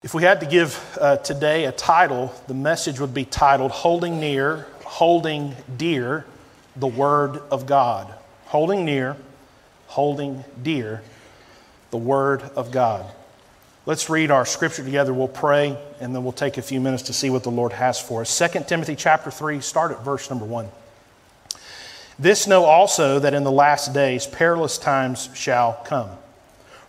If we had to give uh, today a title, the message would be titled Holding Near, Holding Dear the Word of God. Holding near, holding dear the Word of God. Let's read our scripture together. We'll pray and then we'll take a few minutes to see what the Lord has for us. 2 Timothy chapter 3, start at verse number 1. This know also that in the last days perilous times shall come.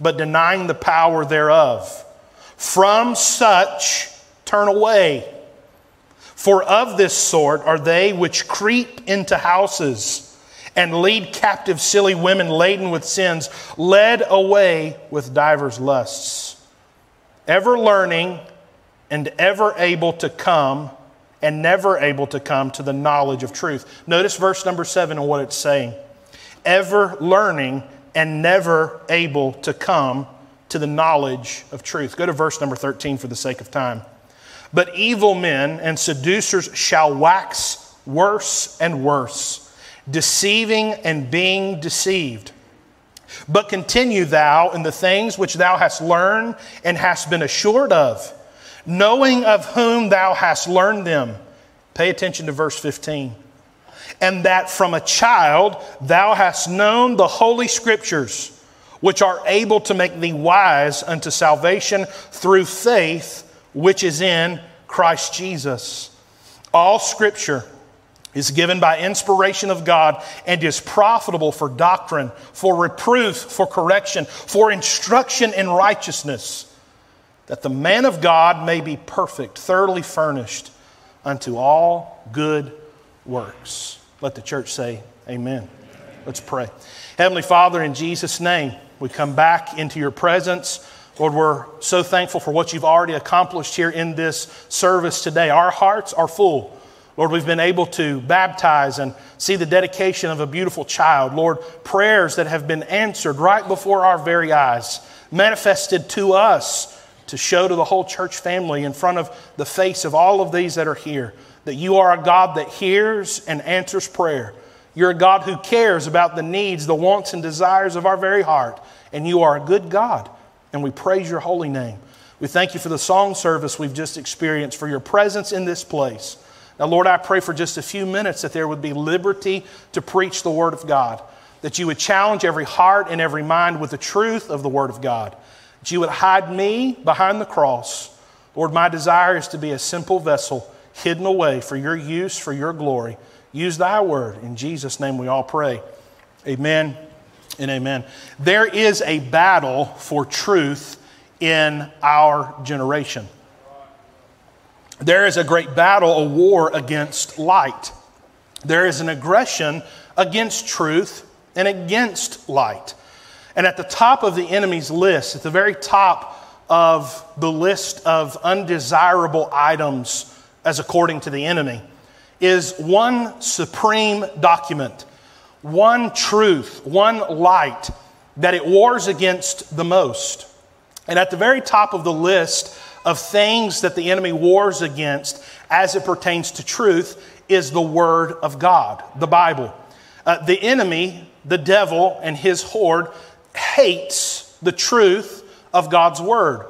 but denying the power thereof. From such turn away. For of this sort are they which creep into houses and lead captive silly women laden with sins, led away with divers lusts, ever learning and ever able to come and never able to come to the knowledge of truth. Notice verse number seven and what it's saying. Ever learning and never able to come to the knowledge of truth. Go to verse number 13 for the sake of time. But evil men and seducers shall wax worse and worse, deceiving and being deceived. But continue thou in the things which thou hast learned and hast been assured of, knowing of whom thou hast learned them. Pay attention to verse 15 and that from a child thou hast known the holy scriptures, which are able to make thee wise unto salvation through faith which is in Christ Jesus. All scripture is given by inspiration of God and is profitable for doctrine, for reproof, for correction, for instruction in righteousness, that the man of God may be perfect, thoroughly furnished unto all good works. Let the church say, Amen. Let's pray. Heavenly Father, in Jesus' name, we come back into your presence. Lord, we're so thankful for what you've already accomplished here in this service today. Our hearts are full. Lord, we've been able to baptize and see the dedication of a beautiful child. Lord, prayers that have been answered right before our very eyes, manifested to us to show to the whole church family in front of the face of all of these that are here that you are a God that hears and answers prayer. You're a God who cares about the needs, the wants, and desires of our very heart. And you are a good God. And we praise your holy name. We thank you for the song service we've just experienced, for your presence in this place. Now, Lord, I pray for just a few minutes that there would be liberty to preach the Word of God, that you would challenge every heart and every mind with the truth of the Word of God, that you would hide me behind the cross. Lord, my desire is to be a simple vessel hidden away for your use, for your glory. Use thy word. In Jesus' name we all pray. Amen and amen. There is a battle for truth in our generation. There is a great battle, a war against light. There is an aggression against truth and against light. And at the top of the enemy's list, at the very top of the list of undesirable items as according to the enemy, is one supreme document, one truth, one light that it wars against the most. And at the very top of the list of things that the enemy wars against as it pertains to truth is the Word of God, the Bible. Uh, the enemy, the devil, and his horde hates the truth of God's Word.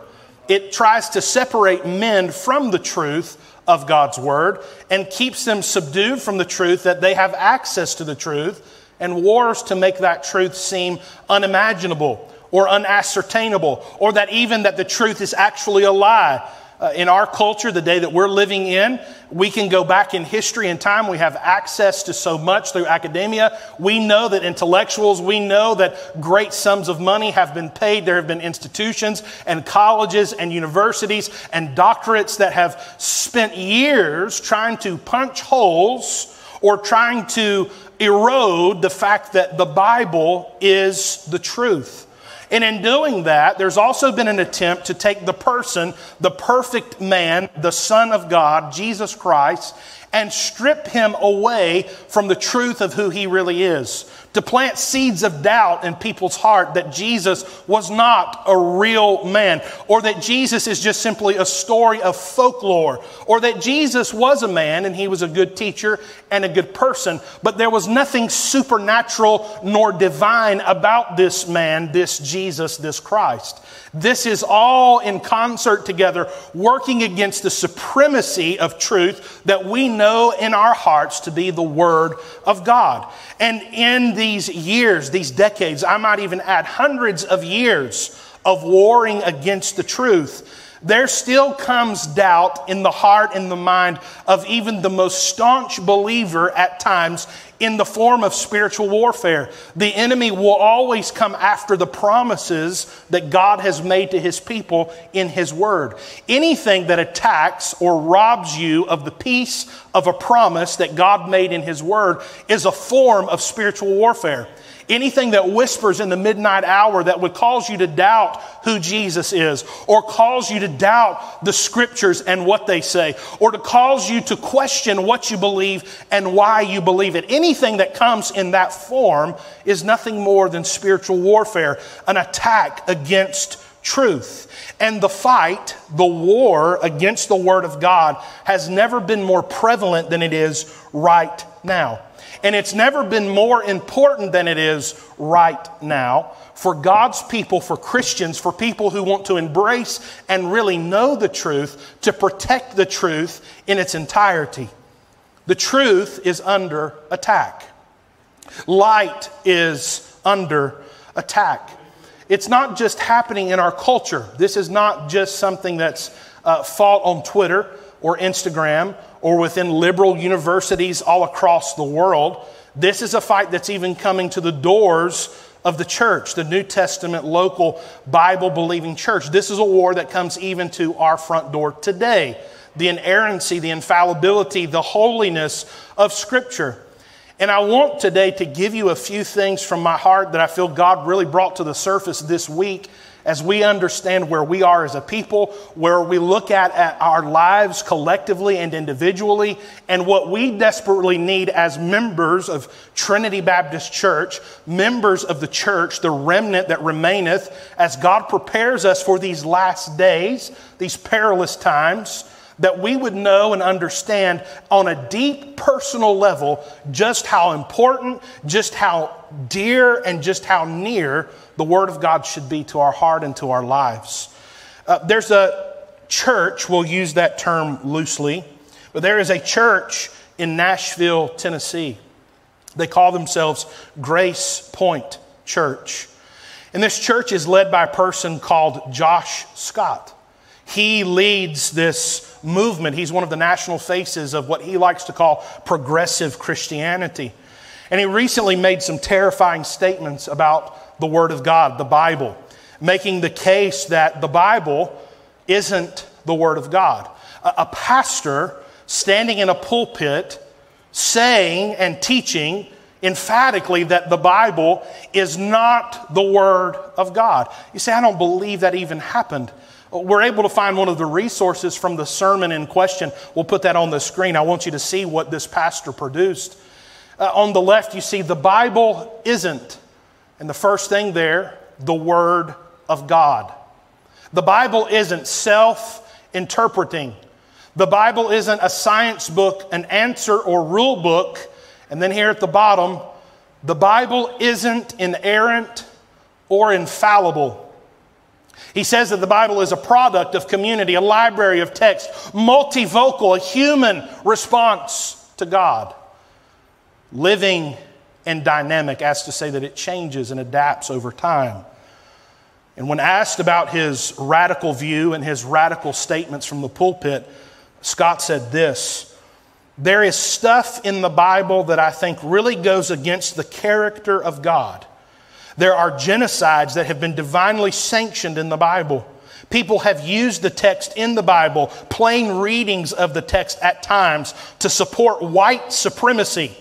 It tries to separate men from the truth of God's word and keeps them subdued from the truth that they have access to the truth and wars to make that truth seem unimaginable or unascertainable or that even that the truth is actually a lie uh, in our culture, the day that we're living in, we can go back in history and time. We have access to so much through academia. We know that intellectuals, we know that great sums of money have been paid. There have been institutions and colleges and universities and doctorates that have spent years trying to punch holes or trying to erode the fact that the Bible is the truth. And in doing that, there's also been an attempt to take the person, the perfect man, the Son of God, Jesus Christ, and strip him away from the truth of who he really is. To plant seeds of doubt in people's heart that Jesus was not a real man, or that Jesus is just simply a story of folklore, or that Jesus was a man and he was a good teacher and a good person, but there was nothing supernatural nor divine about this man, this Jesus, this Christ. This is all in concert together, working against the supremacy of truth that we know in our hearts to be the Word of God. And in these years, these decades, I might even add hundreds of years of warring against the truth, there still comes doubt in the heart and the mind of even the most staunch believer at times in the form of spiritual warfare. The enemy will always come after the promises that God has made to his people in his word. Anything that attacks or robs you of the peace of a promise that God made in his word is a form of spiritual warfare. Anything that whispers in the midnight hour that would cause you to doubt who Jesus is, or cause you to doubt the scriptures and what they say, or to cause you to question what you believe and why you believe it. Anything that comes in that form is nothing more than spiritual warfare, an attack against truth. And the fight, the war against the Word of God, has never been more prevalent than it is right now. And it's never been more important than it is right now for God's people, for Christians, for people who want to embrace and really know the truth, to protect the truth in its entirety. The truth is under attack. Light is under attack. It's not just happening in our culture. This is not just something that's uh, fought on Twitter or Instagram or within liberal universities all across the world. This is a fight that's even coming to the doors of the church, the New Testament local Bible believing church. This is a war that comes even to our front door today. The inerrancy, the infallibility, the holiness of Scripture. And I want today to give you a few things from my heart that I feel God really brought to the surface this week as we understand where we are as a people, where we look at, at our lives collectively and individually, and what we desperately need as members of Trinity Baptist Church, members of the church, the remnant that remaineth, as God prepares us for these last days, these perilous times that we would know and understand on a deep personal level just how important, just how dear, and just how near the Word of God should be to our heart and to our lives. Uh, there's a church, we'll use that term loosely, but there is a church in Nashville, Tennessee. They call themselves GracePointe Church. And this church is led by a person called Josh Scott. He leads this movement. He's one of the national faces of what he likes to call progressive Christianity. And he recently made some terrifying statements about the Word of God, the Bible, making the case that the Bible isn't the Word of God. A, a pastor standing in a pulpit saying and teaching emphatically that the Bible is not the Word of God. You say, I don't believe that even happened. We're able to find one of the resources from the sermon in question. We'll put that on the screen. I want you to see what this pastor produced. Uh, on the left, you see the Bible isn't and the first thing there, the Word of God. The Bible isn't self interpreting. The Bible isn't a science book, an answer or rule book. And then here at the bottom, the Bible isn't inerrant or infallible. He says that the Bible is a product of community, a library of text, multivocal, a human response to God, living and dynamic, as to say that it changes and adapts over time. And when asked about his radical view and his radical statements from the pulpit, Scott said this There is stuff in the Bible that I think really goes against the character of God. There are genocides that have been divinely sanctioned in the Bible. People have used the text in the Bible, plain readings of the text at times, to support white supremacy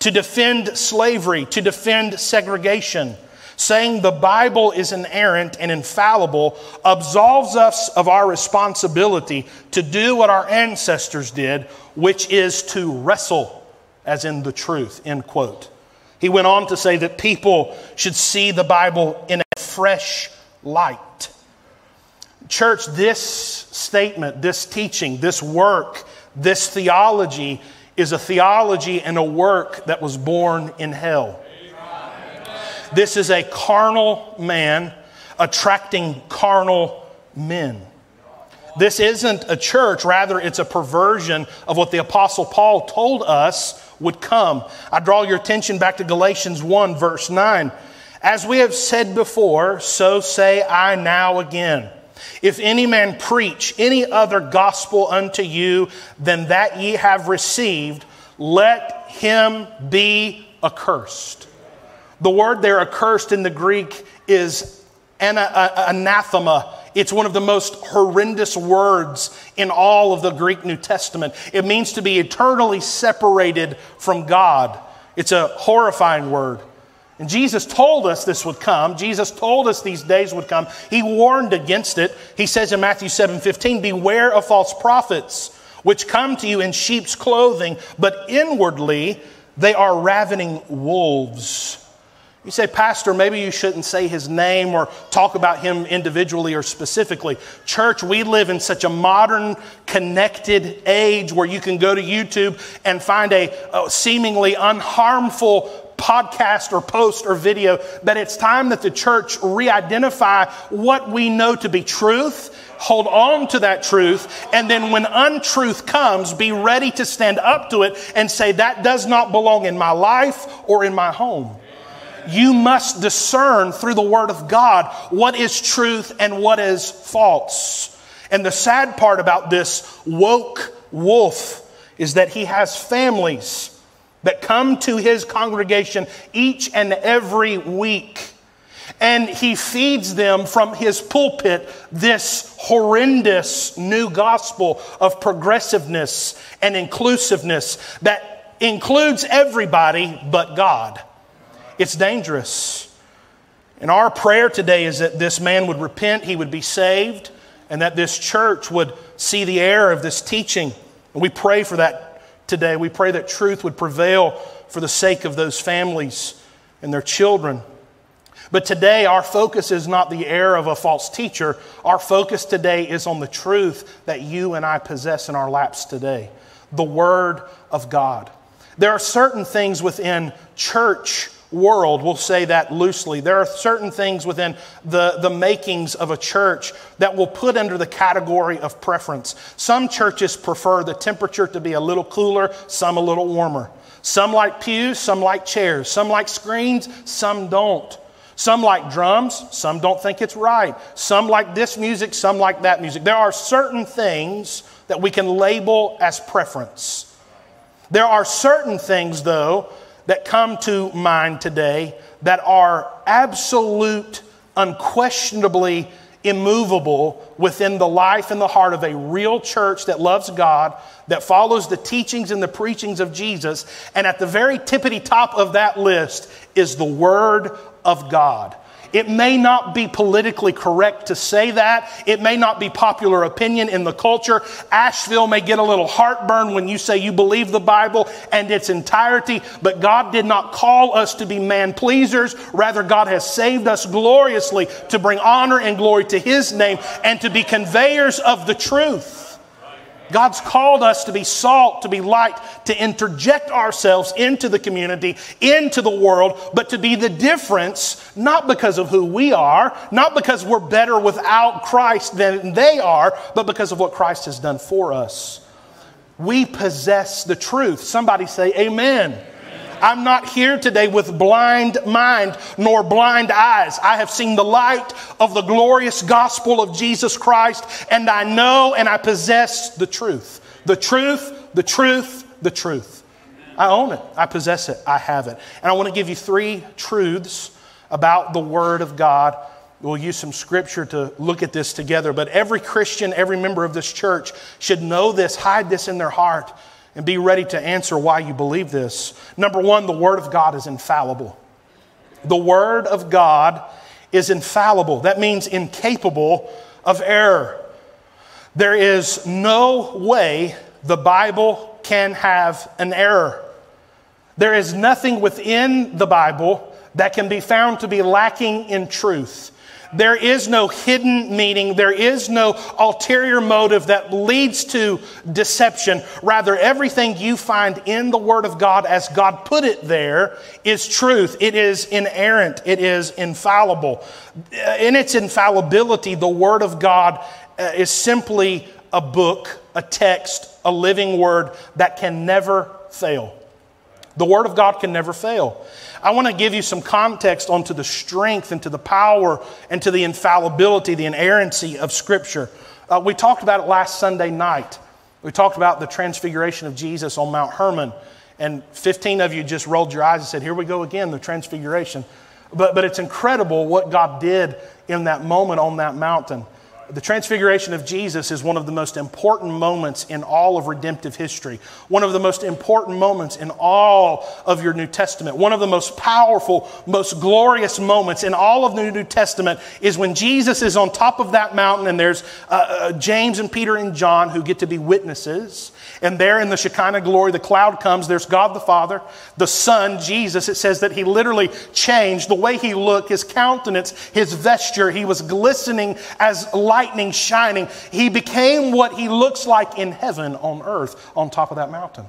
to defend slavery, to defend segregation. saying the Bible is inerrant and infallible absolves us of our responsibility to do what our ancestors did, which is to wrestle, as in the truth, end quote. He went on to say that people should see the Bible in a fresh light. Church, this statement, this teaching, this work, this theology is a theology and a work that was born in hell. This is a carnal man attracting carnal men. This isn't a church, rather, it's a perversion of what the Apostle Paul told us would come. I draw your attention back to Galatians 1, verse 9. As we have said before, so say I now again. If any man preach any other gospel unto you than that ye have received, let him be accursed. The word there, accursed in the Greek, is anathema. It's one of the most horrendous words in all of the Greek New Testament. It means to be eternally separated from God. It's a horrifying word. And Jesus told us this would come. Jesus told us these days would come. He warned against it. He says in Matthew 7 15, Beware of false prophets, which come to you in sheep's clothing, but inwardly they are ravening wolves. You say, Pastor, maybe you shouldn't say his name or talk about him individually or specifically. Church, we live in such a modern, connected age where you can go to YouTube and find a, a seemingly unharmful podcast or post or video that it's time that the church re identify what we know to be truth, hold on to that truth, and then when untruth comes, be ready to stand up to it and say, That does not belong in my life or in my home. You must discern through the Word of God what is truth and what is false. And the sad part about this woke wolf is that he has families that come to his congregation each and every week. And he feeds them from his pulpit this horrendous new gospel of progressiveness and inclusiveness that includes everybody but God. It's dangerous. And our prayer today is that this man would repent, he would be saved, and that this church would see the error of this teaching. And we pray for that today. We pray that truth would prevail for the sake of those families and their children. But today, our focus is not the error of a false teacher. Our focus today is on the truth that you and I possess in our laps today the Word of God. There are certain things within church world, we'll say that loosely. There are certain things within the, the makings of a church that will put under the category of preference. Some churches prefer the temperature to be a little cooler, some a little warmer. Some like pews, some like chairs, some like screens, some don't. Some like drums, some don't think it's right. Some like this music, some like that music. There are certain things that we can label as preference. There are certain things, though, that come to mind today that are absolute, unquestionably immovable within the life and the heart of a real church that loves God, that follows the teachings and the preachings of Jesus. And at the very tippity top of that list is the Word of God. It may not be politically correct to say that. It may not be popular opinion in the culture. Asheville may get a little heartburn when you say you believe the Bible and its entirety, but God did not call us to be man pleasers. Rather, God has saved us gloriously to bring honor and glory to His name and to be conveyors of the truth. God's called us to be salt, to be light, to interject ourselves into the community, into the world, but to be the difference, not because of who we are, not because we're better without Christ than they are, but because of what Christ has done for us. We possess the truth. Somebody say, Amen. I'm not here today with blind mind nor blind eyes. I have seen the light of the glorious gospel of Jesus Christ, and I know and I possess the truth. The truth, the truth, the truth. I own it. I possess it. I have it. And I want to give you three truths about the Word of God. We'll use some scripture to look at this together, but every Christian, every member of this church should know this, hide this in their heart and be ready to answer why you believe this. Number one, the Word of God is infallible. The Word of God is infallible. That means incapable of error. There is no way the Bible can have an error. There is nothing within the Bible that can be found to be lacking in truth. There is no hidden meaning. There is no ulterior motive that leads to deception. Rather, everything you find in the Word of God, as God put it there, is truth. It is inerrant. It is infallible. In its infallibility, the Word of God uh, is simply a book, a text, a living Word that can never fail. The Word of God can never fail. I want to give you some context onto the strength and to the power and to the infallibility, the inerrancy of Scripture. Uh, we talked about it last Sunday night. We talked about the transfiguration of Jesus on Mount Hermon, and 15 of you just rolled your eyes and said, Here we go again, the transfiguration. But, but it's incredible what God did in that moment on that mountain. The transfiguration of Jesus is one of the most important moments in all of redemptive history, one of the most important moments in all of your New Testament. One of the most powerful, most glorious moments in all of the New Testament is when Jesus is on top of that mountain and there's uh, uh, James and Peter and John who get to be witnesses. And there in the Shekinah glory, the cloud comes. There's God the Father, the Son, Jesus. It says that he literally changed the way he looked, his countenance, his vesture. He was glistening as lightning shining. He became what he looks like in heaven on earth on top of that mountain.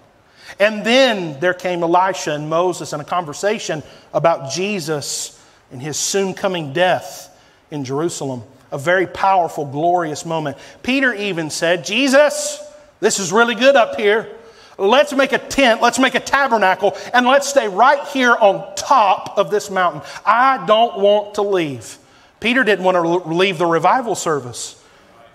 And then there came Elisha and Moses and a conversation about Jesus and his soon coming death in Jerusalem. A very powerful, glorious moment. Peter even said, Jesus, this is really good up here. Let's make a tent, let's make a tabernacle, and let's stay right here on top of this mountain. I don't want to leave. Peter didn't want to leave the revival service.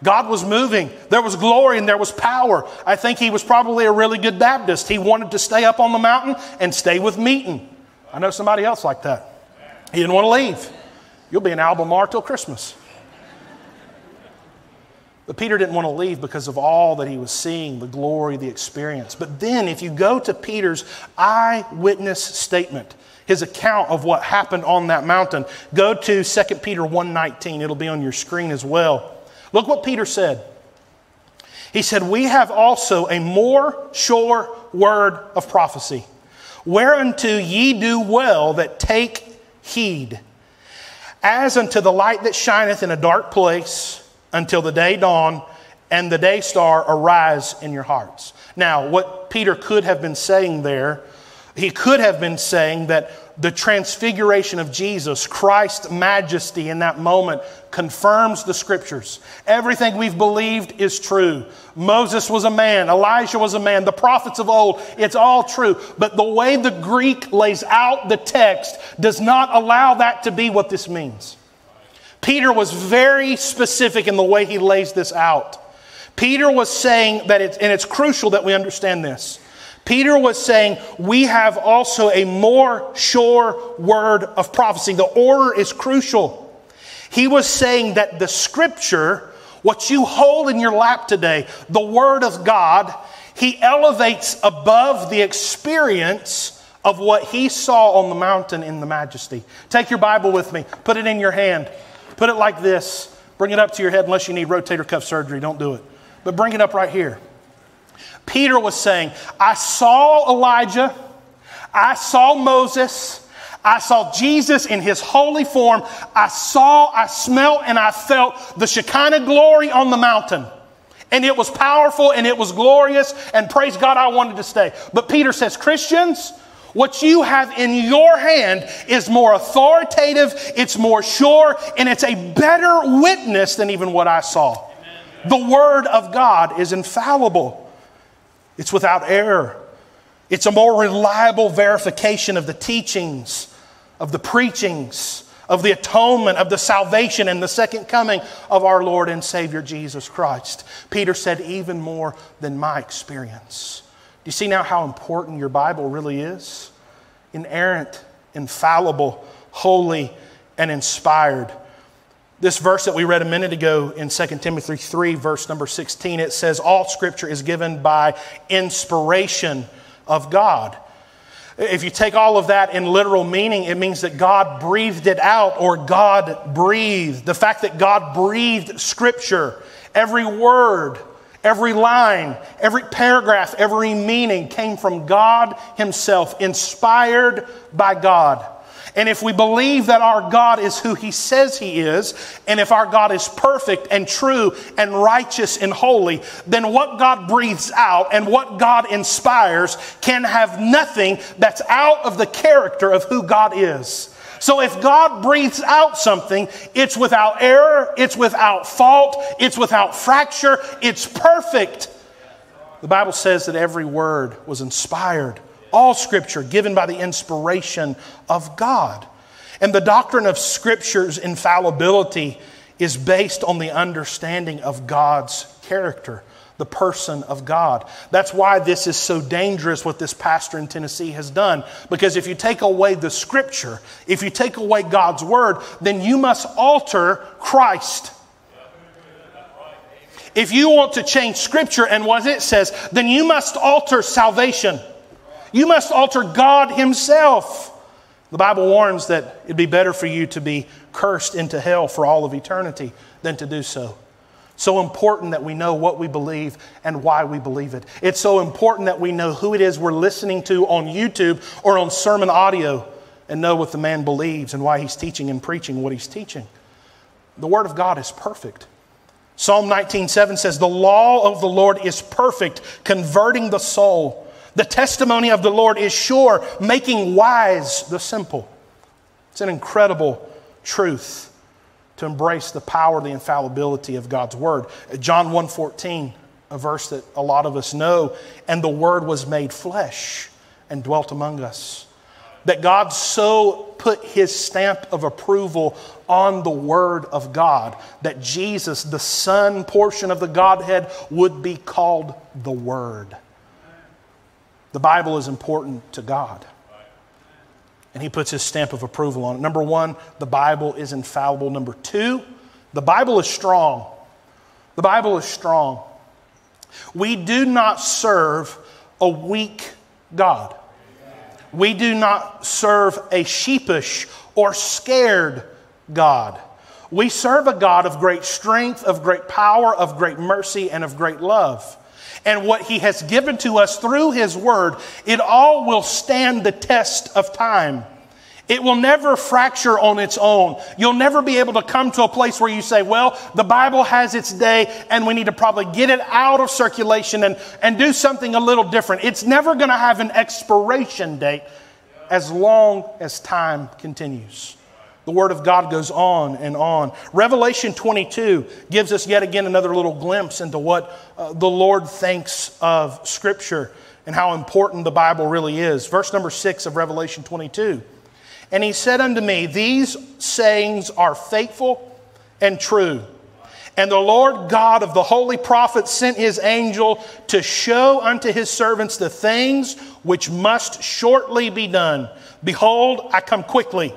God was moving. There was glory and there was power. I think he was probably a really good Baptist. He wanted to stay up on the mountain and stay with meeting. I know somebody else like that. He didn't want to leave. You'll be in Albemarle till Christmas. But Peter didn't want to leave because of all that he was seeing, the glory, the experience. But then, if you go to Peter's eyewitness statement, his account of what happened on that mountain, go to 2 Peter 1:19. It'll be on your screen as well. Look what Peter said. He said, "We have also a more sure word of prophecy, whereunto ye do well that take heed, as unto the light that shineth in a dark place." Until the day dawn and the day star arise in your hearts. Now, what Peter could have been saying there, he could have been saying that the transfiguration of Jesus, Christ's majesty in that moment, confirms the scriptures. Everything we've believed is true. Moses was a man, Elijah was a man, the prophets of old, it's all true. But the way the Greek lays out the text does not allow that to be what this means. Peter was very specific in the way he lays this out. Peter was saying that it's, and it's crucial that we understand this. Peter was saying, we have also a more sure word of prophecy. The order is crucial. He was saying that the scripture, what you hold in your lap today, the word of God, he elevates above the experience of what he saw on the mountain in the majesty. Take your Bible with me, put it in your hand. Put it like this bring it up to your head unless you need rotator cuff surgery. Don't do it. But bring it up right here. Peter was saying, I saw Elijah, I saw Moses, I saw Jesus in his holy form. I saw, I smelt, and I felt the Shekinah glory on the mountain. And it was powerful and it was glorious, and praise God, I wanted to stay. But Peter says, Christians, what you have in your hand is more authoritative, it's more sure, and it's a better witness than even what I saw. The Word of God is infallible, it's without error. It's a more reliable verification of the teachings, of the preachings, of the atonement, of the salvation, and the second coming of our Lord and Savior Jesus Christ. Peter said, even more than my experience. Do you see now how important your Bible really is? Inerrant, infallible, holy, and inspired. This verse that we read a minute ago in 2 Timothy 3, verse number 16, it says, All scripture is given by inspiration of God. If you take all of that in literal meaning, it means that God breathed it out or God breathed. The fact that God breathed Scripture, every word, every line, every paragraph, every meaning came from God Himself, inspired by God. And if we believe that our God is who He says He is, and if our God is perfect and true and righteous and holy, then what God breathes out and what God inspires can have nothing that's out of the character of who God is. So if God breathes out something, it's without error, it's without fault, it's without fracture, it's perfect. The Bible says that every word was inspired all scripture given by the inspiration of God. And the doctrine of scripture's infallibility is based on the understanding of God's character, the person of God. That's why this is so dangerous what this pastor in Tennessee has done. Because if you take away the scripture, if you take away God's word, then you must alter Christ. If you want to change scripture and what it says, then you must alter salvation. You must alter God Himself. The Bible warns that it'd be better for you to be cursed into hell for all of eternity than to do so. So important that we know what we believe and why we believe it. It's so important that we know who it is we're listening to on YouTube or on sermon audio and know what the man believes and why he's teaching and preaching what he's teaching. The Word of God is perfect. Psalm 19:7 says, The law of the Lord is perfect, converting the soul. The testimony of the Lord is sure, making wise the simple. It's an incredible truth to embrace the power, the infallibility of God's word. John 1:14, a verse that a lot of us know, and the word was made flesh and dwelt among us. That God so put his stamp of approval on the word of God that Jesus, the son portion of the Godhead, would be called the word. The Bible is important to God. And he puts his stamp of approval on it. Number one, the Bible is infallible. Number two, the Bible is strong. The Bible is strong. We do not serve a weak God. We do not serve a sheepish or scared God. We serve a God of great strength, of great power, of great mercy, and of great love and what He has given to us through His Word, it all will stand the test of time. It will never fracture on its own. You'll never be able to come to a place where you say, well, the Bible has its day and we need to probably get it out of circulation and, and do something a little different. It's never going to have an expiration date as long as time continues. The Word of God goes on and on. Revelation 22 gives us yet again another little glimpse into what uh, the Lord thinks of Scripture and how important the Bible really is. Verse number 6 of Revelation 22. And he said unto me, These sayings are faithful and true. And the Lord God of the holy prophets sent his angel to show unto his servants the things which must shortly be done. Behold, I come quickly.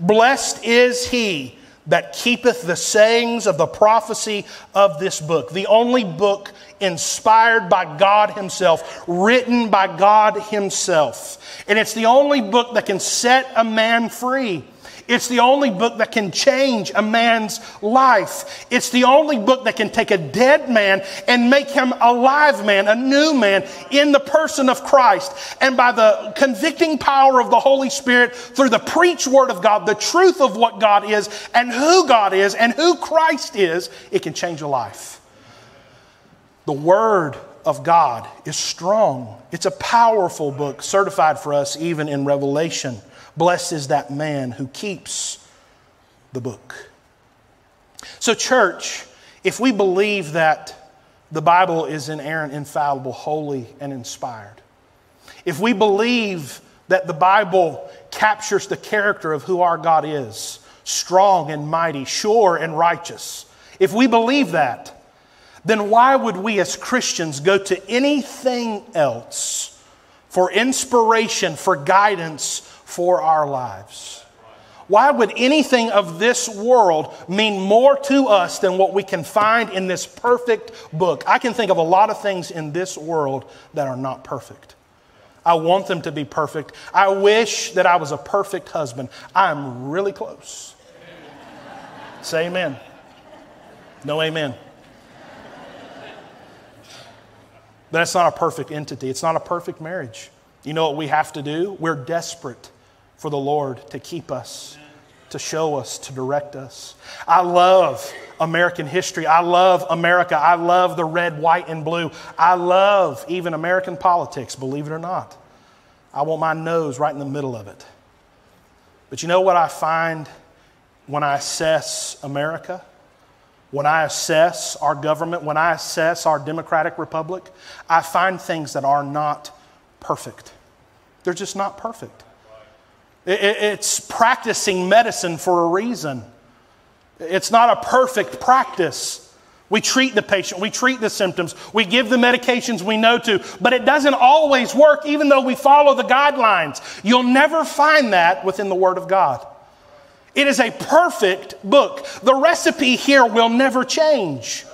Blessed is he that keepeth the sayings of the prophecy of this book, the only book inspired by God Himself, written by God Himself. And it's the only book that can set a man free. It's the only book that can change a man's life. It's the only book that can take a dead man and make him a live man, a new man in the person of Christ. And by the convicting power of the Holy Spirit through the preach word of God, the truth of what God is and who God is and who Christ is, it can change a life. The word of God is strong. It's a powerful book, certified for us even in Revelation. Blessed is that man who keeps the book. So, church, if we believe that the Bible is inerrant, infallible, holy, and inspired, if we believe that the Bible captures the character of who our God is strong and mighty, sure and righteous if we believe that, then why would we as Christians go to anything else for inspiration, for guidance, for our lives. Why would anything of this world mean more to us than what we can find in this perfect book? I can think of a lot of things in this world that are not perfect. I want them to be perfect. I wish that I was a perfect husband. I'm really close. Say amen. No amen. That's not a perfect entity. It's not a perfect marriage. You know what we have to do? We're desperate for the Lord to keep us, to show us, to direct us. I love American history. I love America. I love the red, white, and blue. I love even American politics, believe it or not. I want my nose right in the middle of it. But you know what I find when I assess America? When I assess our government, when I assess our democratic republic, I find things that are not perfect. They're just not perfect. It's practicing medicine for a reason. It's not a perfect practice. We treat the patient, we treat the symptoms, we give the medications we know to, but it doesn't always work even though we follow the guidelines. You'll never find that within the Word of God. It is a perfect book. The recipe here will never change.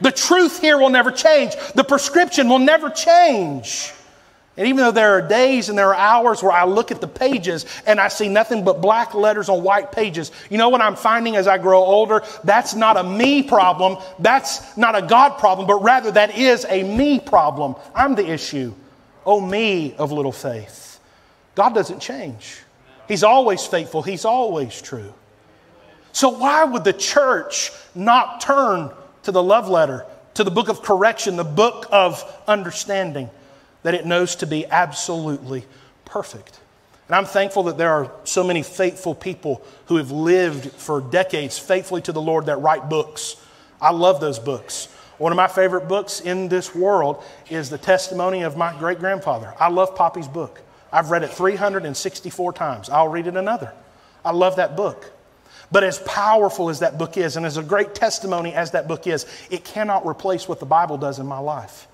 The truth here will never change. The prescription will never change. And even though there are days and there are hours where I look at the pages and I see nothing but black letters on white pages, you know what I'm finding as I grow older? That's not a me problem. That's not a God problem, but rather that is a me problem. I'm the issue. Oh, me of little faith. God doesn't change. He's always faithful, He's always true. So, why would the church not turn to the love letter, to the book of correction, the book of understanding? that it knows to be absolutely perfect. And I'm thankful that there are so many faithful people who have lived for decades faithfully to the Lord that write books. I love those books. One of my favorite books in this world is the testimony of my great grandfather. I love Poppy's book. I've read it 364 times. I'll read it another. I love that book. But as powerful as that book is, and as a great testimony as that book is, it cannot replace what the Bible does in my life.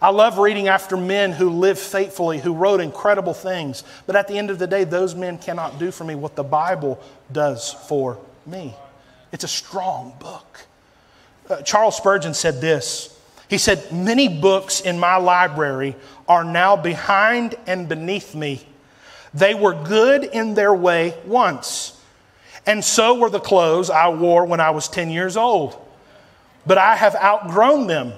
I love reading after men who lived faithfully, who wrote incredible things. But at the end of the day, those men cannot do for me what the Bible does for me. It's a strong book. Uh, Charles Spurgeon said this He said, Many books in my library are now behind and beneath me. They were good in their way once, and so were the clothes I wore when I was 10 years old. But I have outgrown them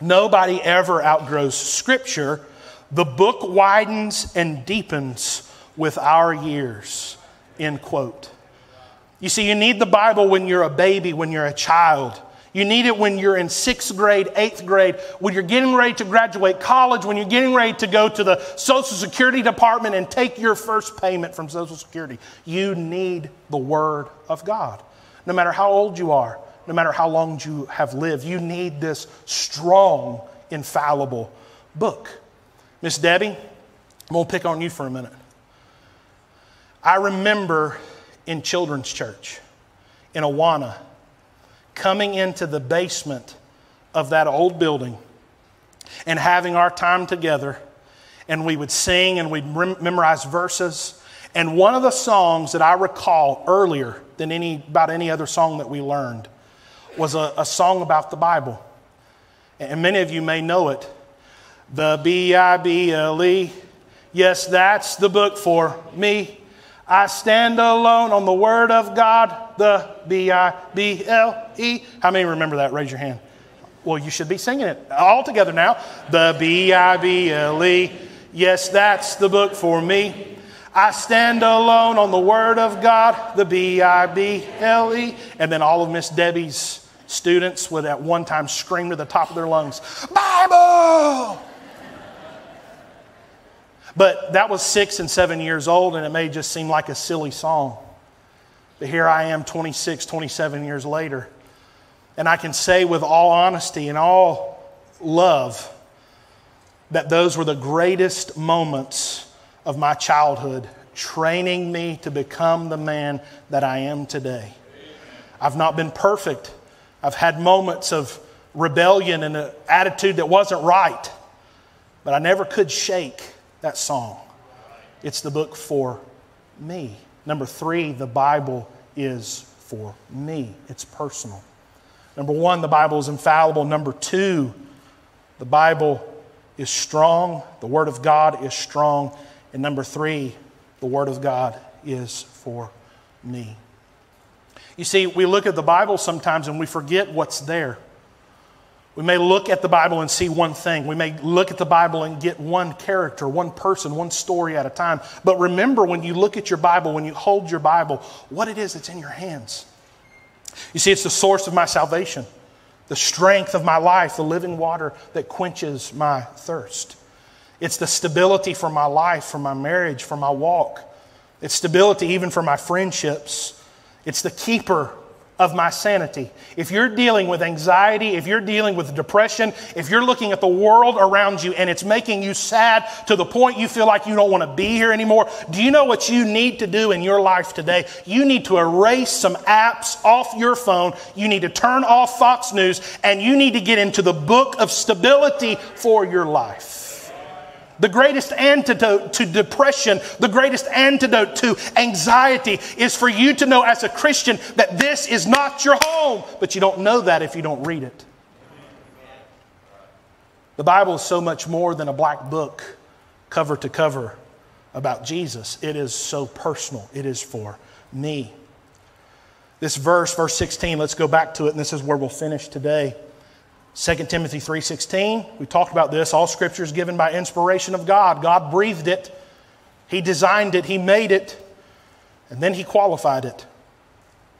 Nobody ever outgrows Scripture. The book widens and deepens with our years. End quote. You see, you need the Bible when you're a baby, when you're a child. You need it when you're in sixth grade, eighth grade, when you're getting ready to graduate college, when you're getting ready to go to the Social Security Department and take your first payment from Social Security. You need the Word of God, no matter how old you are no matter how long you have lived. You need this strong, infallible book. Miss Debbie, I'm going to pick on you for a minute. I remember in children's church in Awana coming into the basement of that old building and having our time together, and we would sing and we'd memorize verses. And one of the songs that I recall earlier than any, about any other song that we learned was a, a song about the Bible. And many of you may know it. The B I B L E. Yes, that's the book for me. I stand alone on the Word of God, the B I B L E. How many remember that? Raise your hand. Well, you should be singing it all together now. The B I B L E. Yes, that's the book for me. I stand alone on the Word of God, the B I B L E. And then all of Miss Debbie's students would at one time scream to the top of their lungs, Bible! But that was six and seven years old, and it may just seem like a silly song. But here I am 26, 27 years later. And I can say with all honesty and all love that those were the greatest moments of my childhood, training me to become the man that I am today. I've not been perfect. I've had moments of rebellion and an attitude that wasn't right, but I never could shake that song. It's the book for me. Number three, the Bible is for me, it's personal. Number one, the Bible is infallible. Number two, the Bible is strong. The Word of God is strong. And number three, the Word of God is for me. You see, we look at the Bible sometimes and we forget what's there. We may look at the Bible and see one thing. We may look at the Bible and get one character, one person, one story at a time. But remember when you look at your Bible, when you hold your Bible, what it is that's in your hands. You see, it's the source of my salvation, the strength of my life, the living water that quenches my thirst. It's the stability for my life, for my marriage, for my walk. It's stability even for my friendships. It's the keeper of my sanity. If you're dealing with anxiety, if you're dealing with depression, if you're looking at the world around you and it's making you sad to the point you feel like you don't want to be here anymore, do you know what you need to do in your life today? You need to erase some apps off your phone. You need to turn off Fox News and you need to get into the book of stability for your life. The greatest antidote to depression, the greatest antidote to anxiety is for you to know as a Christian that this is not your home, but you don't know that if you don't read it. The Bible is so much more than a black book, cover to cover, about Jesus. It is so personal, it is for me. This verse, verse 16, let's go back to it, and this is where we'll finish today. 2 Timothy 3:16, we talked about this, all scripture is given by inspiration of God. God breathed it. He designed it, he made it, and then he qualified it.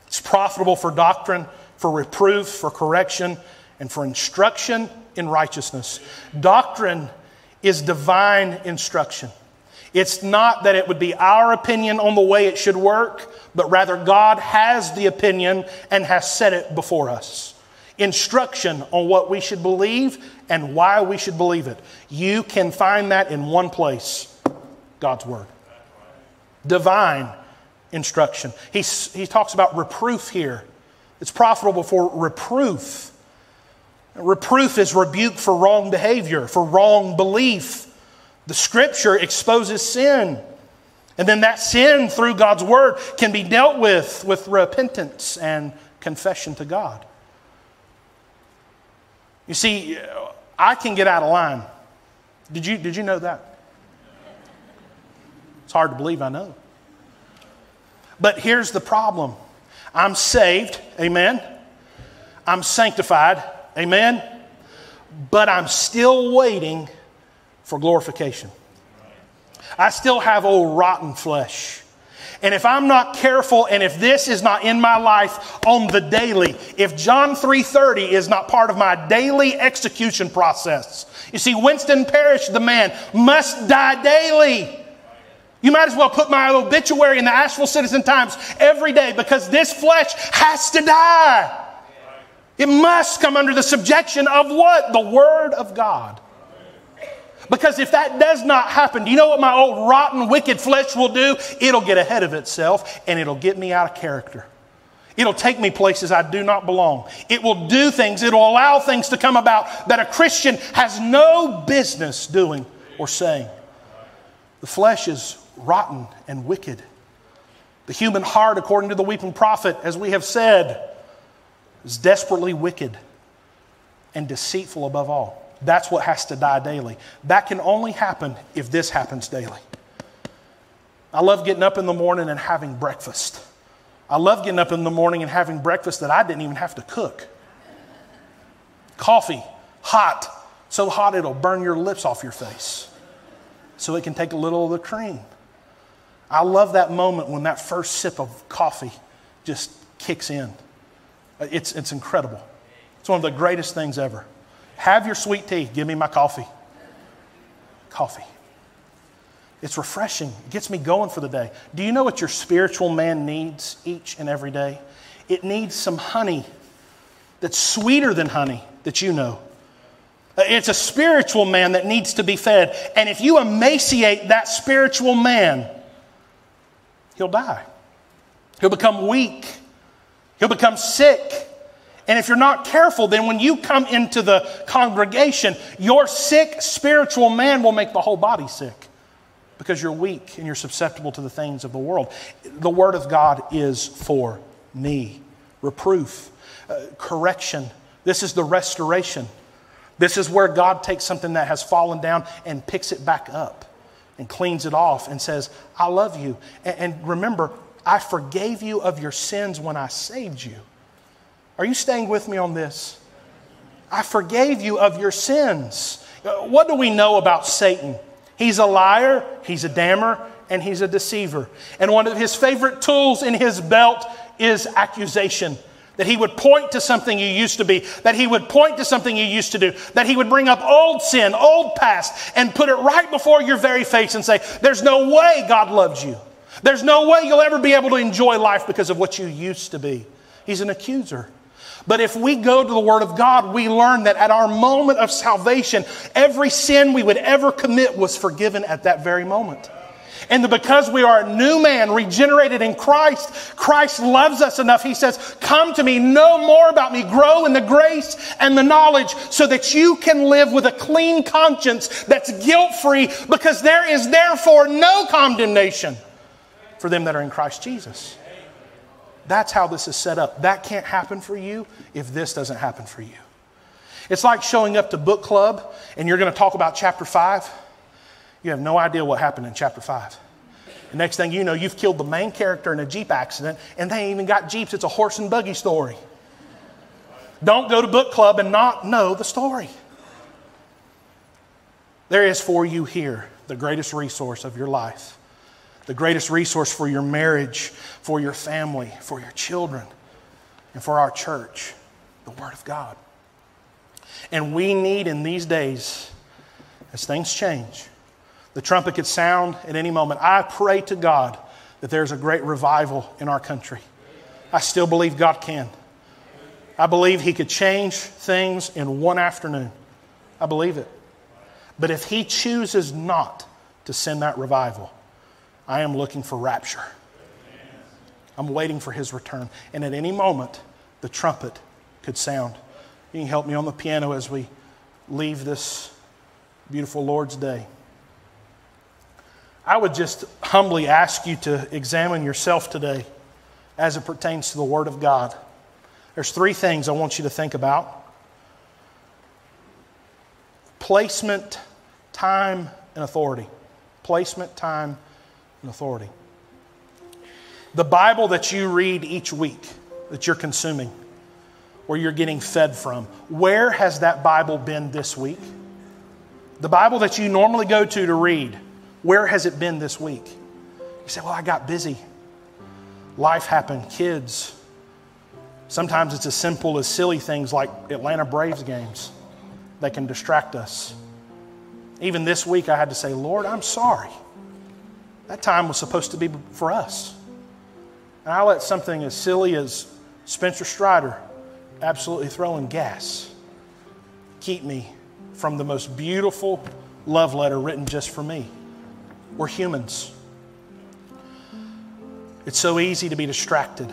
It's profitable for doctrine, for reproof, for correction, and for instruction in righteousness. Doctrine is divine instruction. It's not that it would be our opinion on the way it should work, but rather God has the opinion and has set it before us instruction on what we should believe and why we should believe it. You can find that in one place God's Word. Divine instruction. He, he talks about reproof here. It's profitable for reproof. Reproof is rebuke for wrong behavior, for wrong belief. The scripture exposes sin. And then that sin, through God's word, can be dealt with with repentance and confession to God. You see, I can get out of line. Did you, did you know that? It's hard to believe, I know. But here's the problem I'm saved, amen. I'm sanctified, amen. But I'm still waiting for glorification. I still have old rotten flesh. And if I'm not careful and if this is not in my life on the daily, if John 3:30 is not part of my daily execution process. You see Winston Parrish the man must die daily. You might as well put my obituary in the Asheville Citizen Times every day because this flesh has to die. It must come under the subjection of what? The Word of God. Because if that does not happen, do you know what my old rotten, wicked flesh will do? It'll get ahead of itself and it'll get me out of character. It'll take me places I do not belong. It will do things, it'll allow things to come about that a Christian has no business doing or saying. The flesh is rotten and wicked. The human heart, according to the weeping prophet, as we have said, is desperately wicked and deceitful above all. That's what has to die daily. That can only happen if this happens daily. I love getting up in the morning and having breakfast. I love getting up in the morning and having breakfast that I didn't even have to cook. Coffee, hot, so hot it'll burn your lips off your face. So it can take a little of the cream. I love that moment when that first sip of coffee just kicks in. It's, it's incredible. It's one of the greatest things ever. Have your sweet tea. Give me my coffee. Coffee. It's refreshing. It gets me going for the day. Do you know what your spiritual man needs each and every day? It needs some honey that's sweeter than honey that you know. Uh, it's a spiritual man that needs to be fed. And if you emaciate that spiritual man, he'll die. He'll become weak. He'll become sick. And if you're not careful, then when you come into the congregation, your sick spiritual man will make the whole body sick because you're weak and you're susceptible to the things of the world. The Word of God is for me. Reproof, uh, correction. This is the restoration. This is where God takes something that has fallen down and picks it back up and cleans it off and says, I love you. And, and remember, I forgave you of your sins when I saved you. Are you staying with me on this? I forgave you of your sins. What do we know about Satan? He's a liar, he's a damner, and he's a deceiver. And one of his favorite tools in his belt is accusation. That he would point to something you used to be, that he would point to something you used to do, that he would bring up old sin, old past, and put it right before your very face and say, There's no way God loves you. There's no way you'll ever be able to enjoy life because of what you used to be. He's an accuser. But if we go to the Word of God, we learn that at our moment of salvation, every sin we would ever commit was forgiven at that very moment. And because we are a new man, regenerated in Christ, Christ loves us enough. He says, Come to me, know more about me, grow in the grace and the knowledge so that you can live with a clean conscience that's guilt free because there is therefore no condemnation for them that are in Christ Jesus. That's how this is set up. That can't happen for you if this doesn't happen for you. It's like showing up to book club and you're going to talk about chapter 5 you have no idea what happened in chapter 5. The next thing you know, you've killed the main character in a Jeep accident, and they ain't even got Jeeps. It's a horse and buggy story. Don't go to book club and not know the story. There is for you here the greatest resource of your life, the greatest resource for your marriage, for your family, for your children, and for our church the Word of God. And we need in these days, as things change, the trumpet could sound at any moment. I pray to God that there's a great revival in our country. I still believe God can. I believe He could change things in one afternoon. I believe it. But if He chooses not to send that revival, I am looking for rapture. I'm waiting for His return. And at any moment, the trumpet could sound. You can help me on the piano as we leave this beautiful Lord's Day. I would just humbly ask you to examine yourself today as it pertains to the Word of God. There's three things I want you to think about placement, time, and authority. Placement, time, and authority. The Bible that you read each week, that you're consuming, where you're getting fed from, where has that Bible been this week? The Bible that you normally go to to read, where has it been this week? You say, Well, I got busy. Life happened, kids. Sometimes it's as simple as silly things like Atlanta Braves games that can distract us. Even this week, I had to say, Lord, I'm sorry. That time was supposed to be for us. And I let something as silly as Spencer Strider absolutely throwing gas keep me from the most beautiful love letter written just for me. We're humans. It's so easy to be distracted.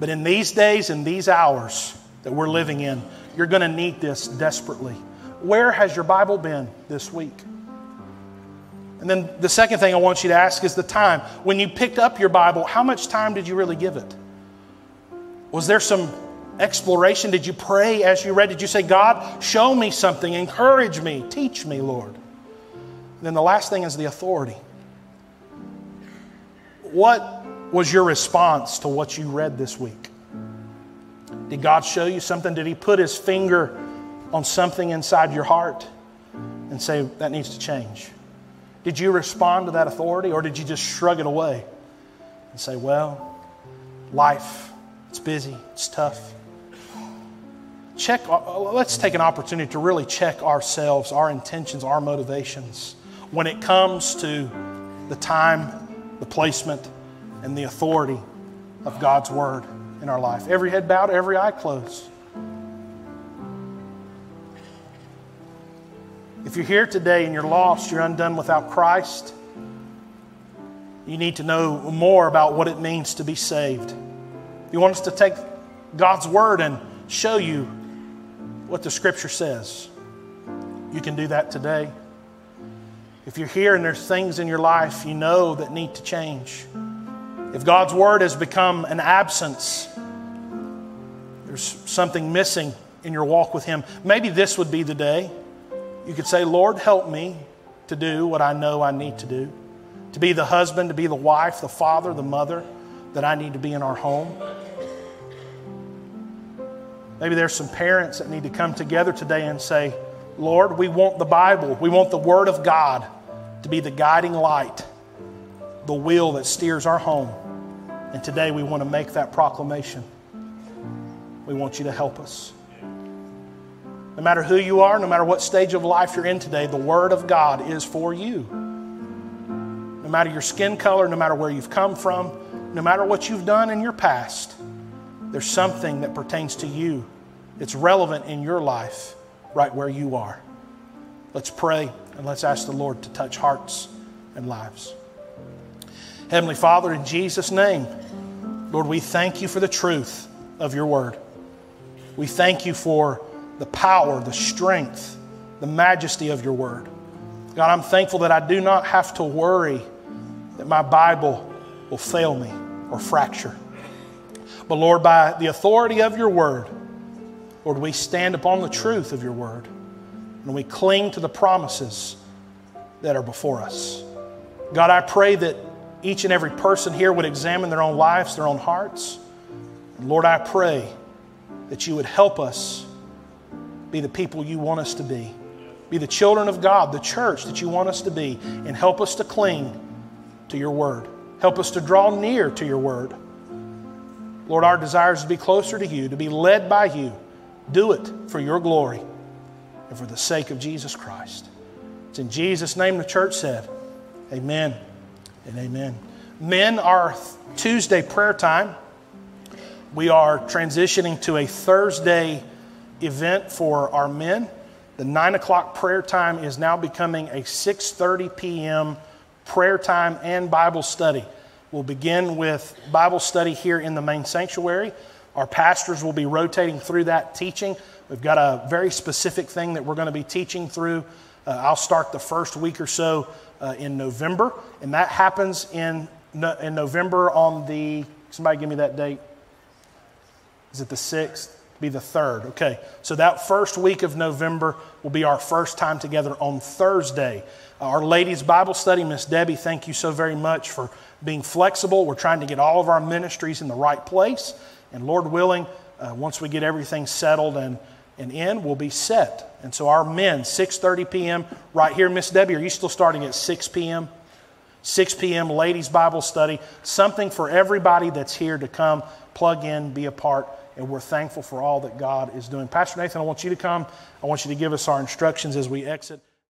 But in these days and these hours that we're living in, you're going to need this desperately. Where has your Bible been this week? And then the second thing I want you to ask is the time. When you picked up your Bible, how much time did you really give it? Was there some exploration? Did you pray as you read? Did you say, God, show me something, encourage me, teach me, Lord? then the last thing is the authority. What was your response to what you read this week? Did God show you something? Did He put His finger on something inside your heart and say, that needs to change? Did you respond to that authority or did you just shrug it away and say, well, life, it's busy, it's tough? Check, uh, let's take an opportunity to really check ourselves, our intentions, our motivations when it comes to the time, the placement, and the authority of God's Word in our life. Every head bowed, every eye closed. If you're here today and you're lost, you're undone without Christ, you need to know more about what it means to be saved. You want us to take God's Word and show you what the Scripture says. You can do that today. If you're here and there's things in your life you know that need to change, if God's word has become an absence, there's something missing in your walk with Him, maybe this would be the day you could say, Lord, help me to do what I know I need to do, to be the husband, to be the wife, the father, the mother that I need to be in our home. Maybe there's some parents that need to come together today and say, Lord, we want the Bible, we want the Word of God to be the guiding light, the wheel that steers our home. And today we want to make that proclamation. We want you to help us. No matter who you are, no matter what stage of life you're in today, the Word of God is for you. No matter your skin color, no matter where you've come from, no matter what you've done in your past, there's something that pertains to you. It's relevant in your life right where you are. Let's pray and let's ask the Lord to touch hearts and lives. Heavenly Father, in Jesus' name, Lord, we thank you for the truth of your word. We thank you for the power, the strength, the majesty of your word. God, I'm thankful that I do not have to worry that my Bible will fail me or fracture. But Lord, by the authority of your word, Lord, we stand upon the truth of your word and we cling to the promises that are before us. God, I pray that each and every person here would examine their own lives, their own hearts. And Lord, I pray that you would help us be the people you want us to be. Be the children of God, the church that you want us to be, and help us to cling to your word. Help us to draw near to your word. Lord, our desire is to be closer to you, to be led by you. Do it for your glory and for the sake of Jesus Christ. It's in Jesus' name the church said, Amen and amen. Men, our Tuesday prayer time, we are transitioning to a Thursday event for our men. The nine o'clock prayer time is now becoming a 6:30 p.m. prayer time and Bible study. We'll begin with Bible study here in the main sanctuary. Our pastors will be rotating through that teaching. We've got a very specific thing that we're going to be teaching through. Uh, I'll start the first week or so uh, in November, and that happens in, no, in November on the, somebody give me that date. Is it the 6th? Be the 3rd. Okay, so that first week of November will be our first time together on Thursday. Our ladies' Bible study, Miss Debbie, thank you so very much for being flexible. We're trying to get all of our ministries in the right place. And Lord willing, uh, once we get everything settled and, and in, we'll be set. And so our men, 6.30 p.m. right here. Miss Debbie, are you still starting at 6 p.m.? 6 p.m. ladies' Bible study. Something for everybody that's here to come, plug in, be a part. And we're thankful for all that God is doing. Pastor Nathan, I want you to come. I want you to give us our instructions as we exit.